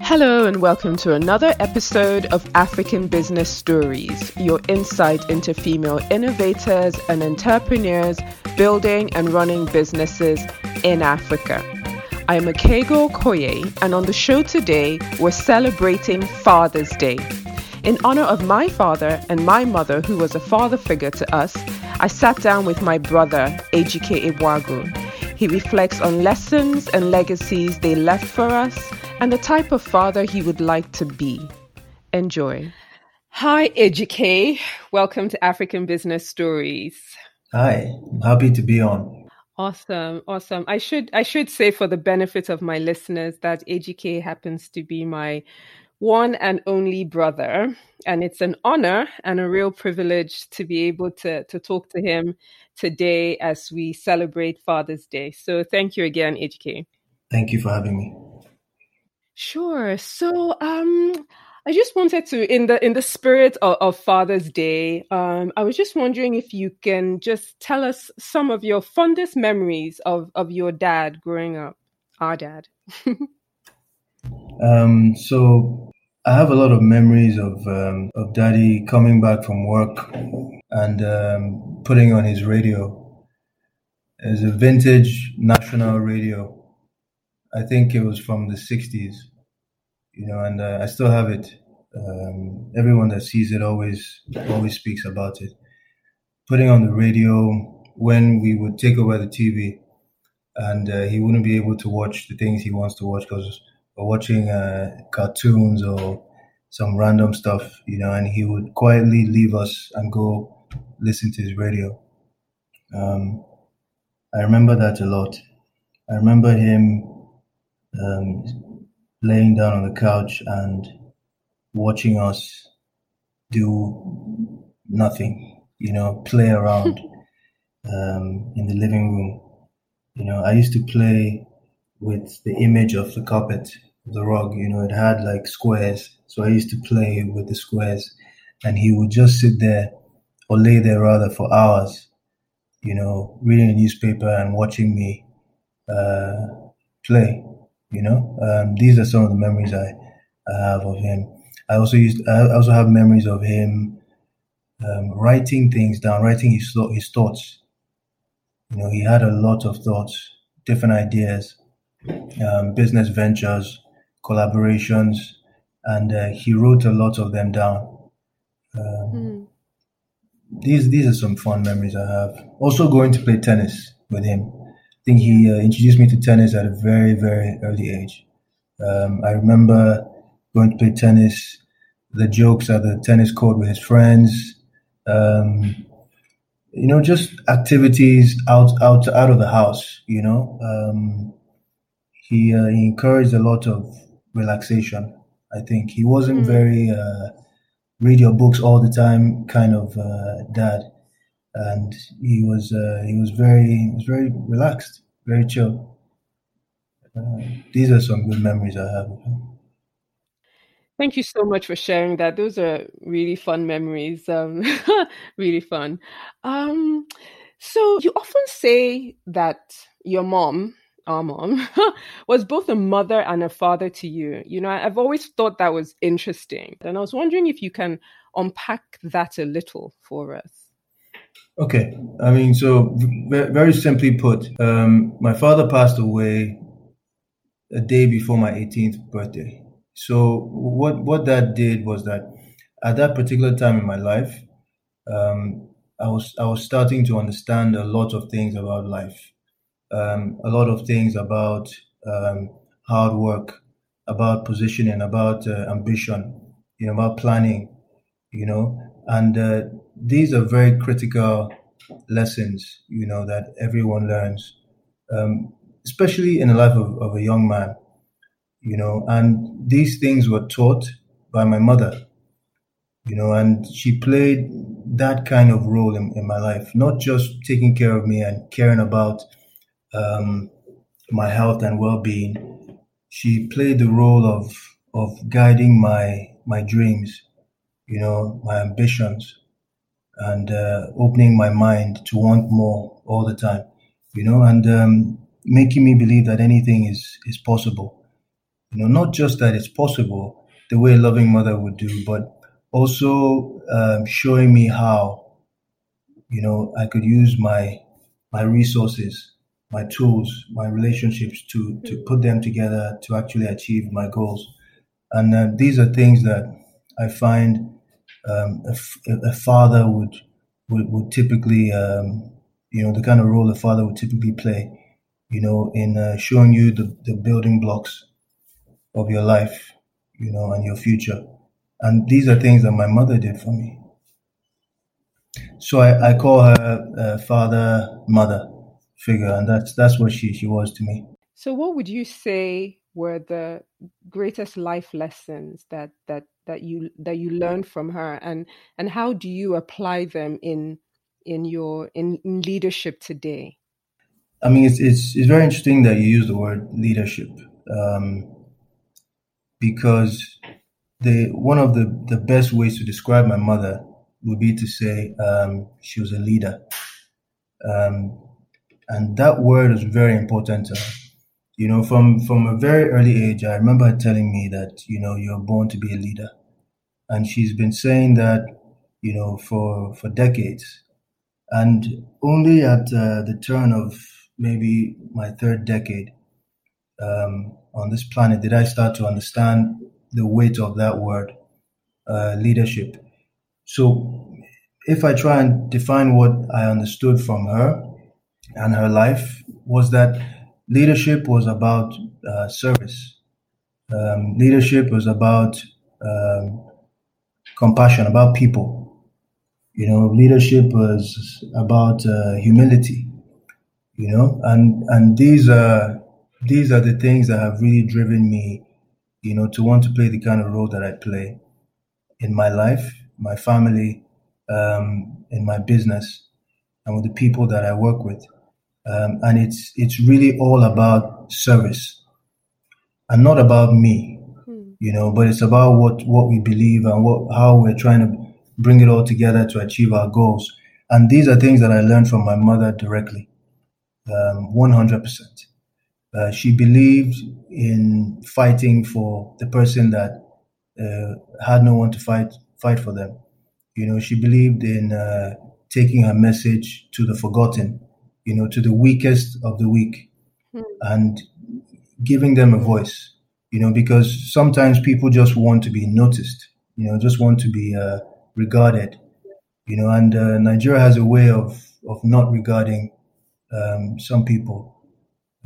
Hello, and welcome to another episode of African Business Stories, your insight into female innovators and entrepreneurs building and running businesses in Africa. I'm Akaego Okoye, and on the show today, we're celebrating Father's Day. In honor of my father and my mother, who was a father figure to us, I sat down with my brother, Ejike Ebuagu. He reflects on lessons and legacies they left for us and the type of father he would like to be. Enjoy. Hi, Ejike. Welcome to African Business Stories. Hi, I'm happy to be on. Awesome, awesome. I should I should say for the benefit of my listeners that Ejike happens to be my one and only brother, and it's an honor and a real privilege to be able to to talk to him today as we celebrate Father's Day. So thank you again, Ejike. Thank you for having me. Sure. So, um, I just wanted to, in the in the spirit of, of Father's Day, um, I was just wondering if you can just tell us some of your fondest memories of of your dad growing up, our dad. um, so I have a lot of memories of um, of Daddy coming back from work and um, putting on his radio. It's a vintage national radio. I think it was from the '60s you know, and uh, I still have it. Um, everyone that sees it always always speaks about it. Putting on the radio when we would take over the TV, and uh, he wouldn't be able to watch the things he wants to watch because we're watching uh, cartoons or some random stuff, you know, and he would quietly leave us and go listen to his radio. Um, I remember that a lot. I remember him um, laying down on the couch and watching us do nothing, you know, play around um, in the living room. You know, I used to play with the image of the carpet, the rug, you know, it had like squares. So I used to play with the squares and he would just sit there or lay there rather for hours, you know, reading a newspaper and watching me uh, play. You know, um, these are some of the memories I, I have of him. I also used. I also have memories of him um, writing things down, writing his his thoughts. You know, he had a lot of thoughts, different ideas, um, business ventures, collaborations, and uh, he wrote a lot of them down. Mm. These these are some fun memories I have. Also, going to play tennis with him I think he uh, introduced me to tennis at a very, very early age. Um, I remember going to play tennis, the jokes at the tennis court with his friends, um, you know, just activities out, out, out of the house. You know, um, he uh, he encouraged a lot of relaxation. I think he wasn't mm. very uh, read your books all the time kind of uh, dad and he was uh, he was very he was very relaxed, very chill. Uh, these are some good memories I have of him. Thank you so much for sharing that. Those are really fun memories. Um, really fun. Um, so you often say that your mom, our mom, was both a mother and a father to you. You know, I've always thought that was interesting, and I was wondering if you can unpack that a little for us. Okay, I mean, so very simply put, um, my father passed away a day before my 18th birthday. So what what that did was that at that particular time in my life, um, I was I was starting to understand a lot of things about life, um, a lot of things about um, hard work, about positioning, about uh, ambition, you know, about planning, you know, and uh, these are very critical lessons, you know, that everyone learns, um, especially in the life of, of a young man, you know, and these things were taught by my mother, you know, and she played that kind of role in, in my life, not just taking care of me and caring about um, my health and well-being. She played the role of of guiding my my dreams, you know, my ambitions, and uh, opening my mind to want more all the time, you know. And um, making me believe that anything is is possible. You know, not just that it's possible the way a loving mother would do, but also um, showing me how you know I could use my my resources, my tools, my relationships to to put them together to actually achieve my goals. And uh, these are things that I find um, a, a, father would would, would typically, um, you know, the kind of role a father would typically play, you know, in uh, showing you the, the building blocks of your life, you know, and your future. And these are things that my mother did for me. So I, I call her uh, father, mother figure, and that's that's what she she was to me. So, what would you say were the greatest life lessons that that that you that you learned from her? And and how do you apply them in in your in, in leadership today? I mean it's, it's it's very interesting that you use the word leadership um, because the one of the the best ways to describe my mother would be to say um, she was a leader. Um, and that word is very important to her you know, from from a very early age, I remember her telling me that you know you're born to be a leader, and she's been saying that you know for for decades, and only at uh, the turn of maybe my third decade um, on this planet did I start to understand the weight of that word, uh, leadership. So, if I try and define what I understood from her and her life, was that leadership was about uh, service. Um, leadership was about um, compassion, about people. You know, leadership was about uh, humility. You know, and and these are these are the things that have really driven me, you know, to want to play the kind of role that I play in my life, my family, um, in my business, and with the people that I work with um, and it's it's really all about service and not about me hmm. you know but it's about what what we believe and what how we're trying to bring it all together to achieve our goals. And these are things that i learned from my mother directly um, 100% uh, she believed in fighting for the person that uh, had no one to fight fight for them. You know she believed in uh, taking her message to the forgotten you know, to the weakest of the weak mm. and giving them a voice, you know, because sometimes people just want to be noticed, you know, just want to be uh, regarded, you know, and uh, Nigeria has a way of, of not regarding um, some people.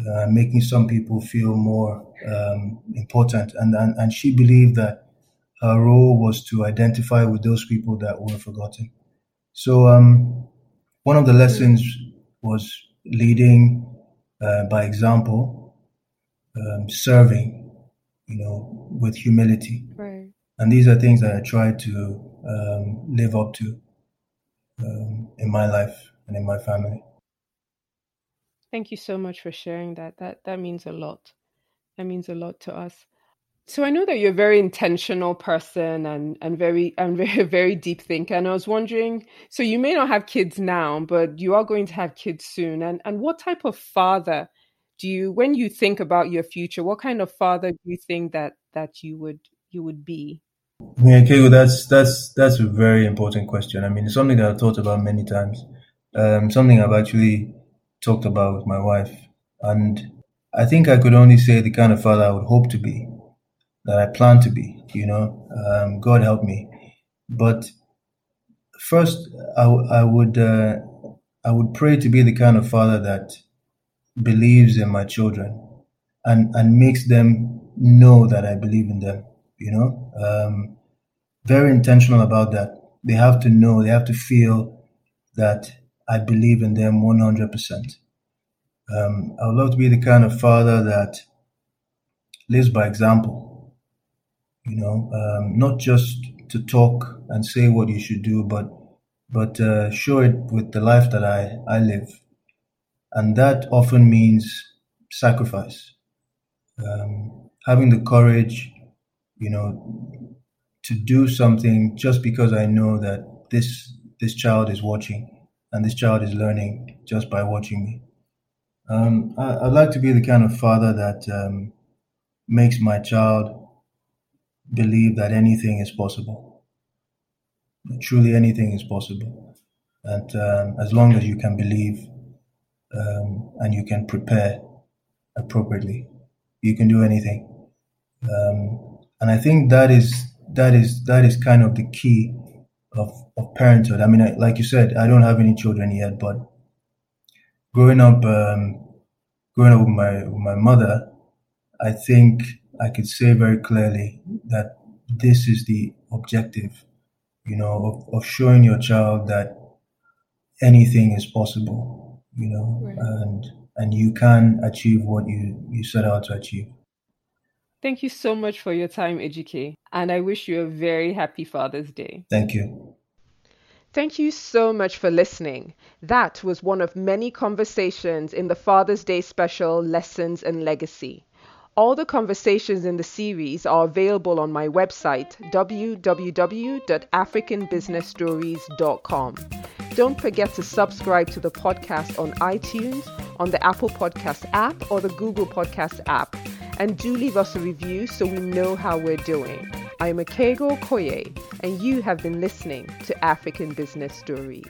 Uh, making some people feel more um, important, and, and and she believed that her role was to identify with those people that were forgotten. So, um, one of the lessons was leading uh, by example, um, serving, you know, with humility. Right. And these are things that I try to um, live up to um, in my life and in my family. Thank you so much for sharing that. That that means a lot. That means a lot to us. So I know that you're a very intentional person and and very and very very deep thinker. And I was wondering, so you may not have kids now, but you are going to have kids soon. And and what type of father do you, when you think about your future, what kind of father do you think that that you would you would be? Yeah, okay, that's that's that's a very important question. I mean, it's something that I've thought about many times. Um, something I've actually talked about with my wife, and I think I could only say the kind of father I would hope to be that I plan to be. You know, um, God help me. But first, I, I would uh, I would pray to be the kind of father that believes in my children and and makes them know that I believe in them. You know, um, very intentional about that. They have to know. They have to feel that I believe in them one hundred percent. Um, I would love to be the kind of father that lives by example you know, um, not just to talk and say what you should do, but but uh, show it with the life that I, I live. And that often means sacrifice. Um, having the courage, you know, to do something just because I know that this this child is watching and this child is learning just by watching me. Um, I, would like to be the kind of father that um, makes my child believe that anything is possible. Truly, anything is possible. And um, as long as you can believe um, and you can prepare appropriately, you can do anything. Um, and I think that is that is that is kind of the key of, of parenthood. I mean, I, like you said, I don't have any children yet, but growing up, um, growing up with my with my mother, I think I could say very clearly that this is the objective, you know, of, of showing your child that anything is possible, you know, right. and and you can achieve what you you set out to achieve. Thank you so much for your time, Ejike, and I wish you a very happy Father's Day. Thank you. Thank you so much for listening. That was one of many conversations in the Father's Day special Lessons and Legacy. All the conversations in the series are available on my website, www.africanbusinessstories.com. Don't forget to subscribe to the podcast on iTunes, on the Apple Podcast app, or the Google Podcast app and do leave us a review so we know how we're doing. I'm Akaego Okoye, and you have been listening to African Business Stories.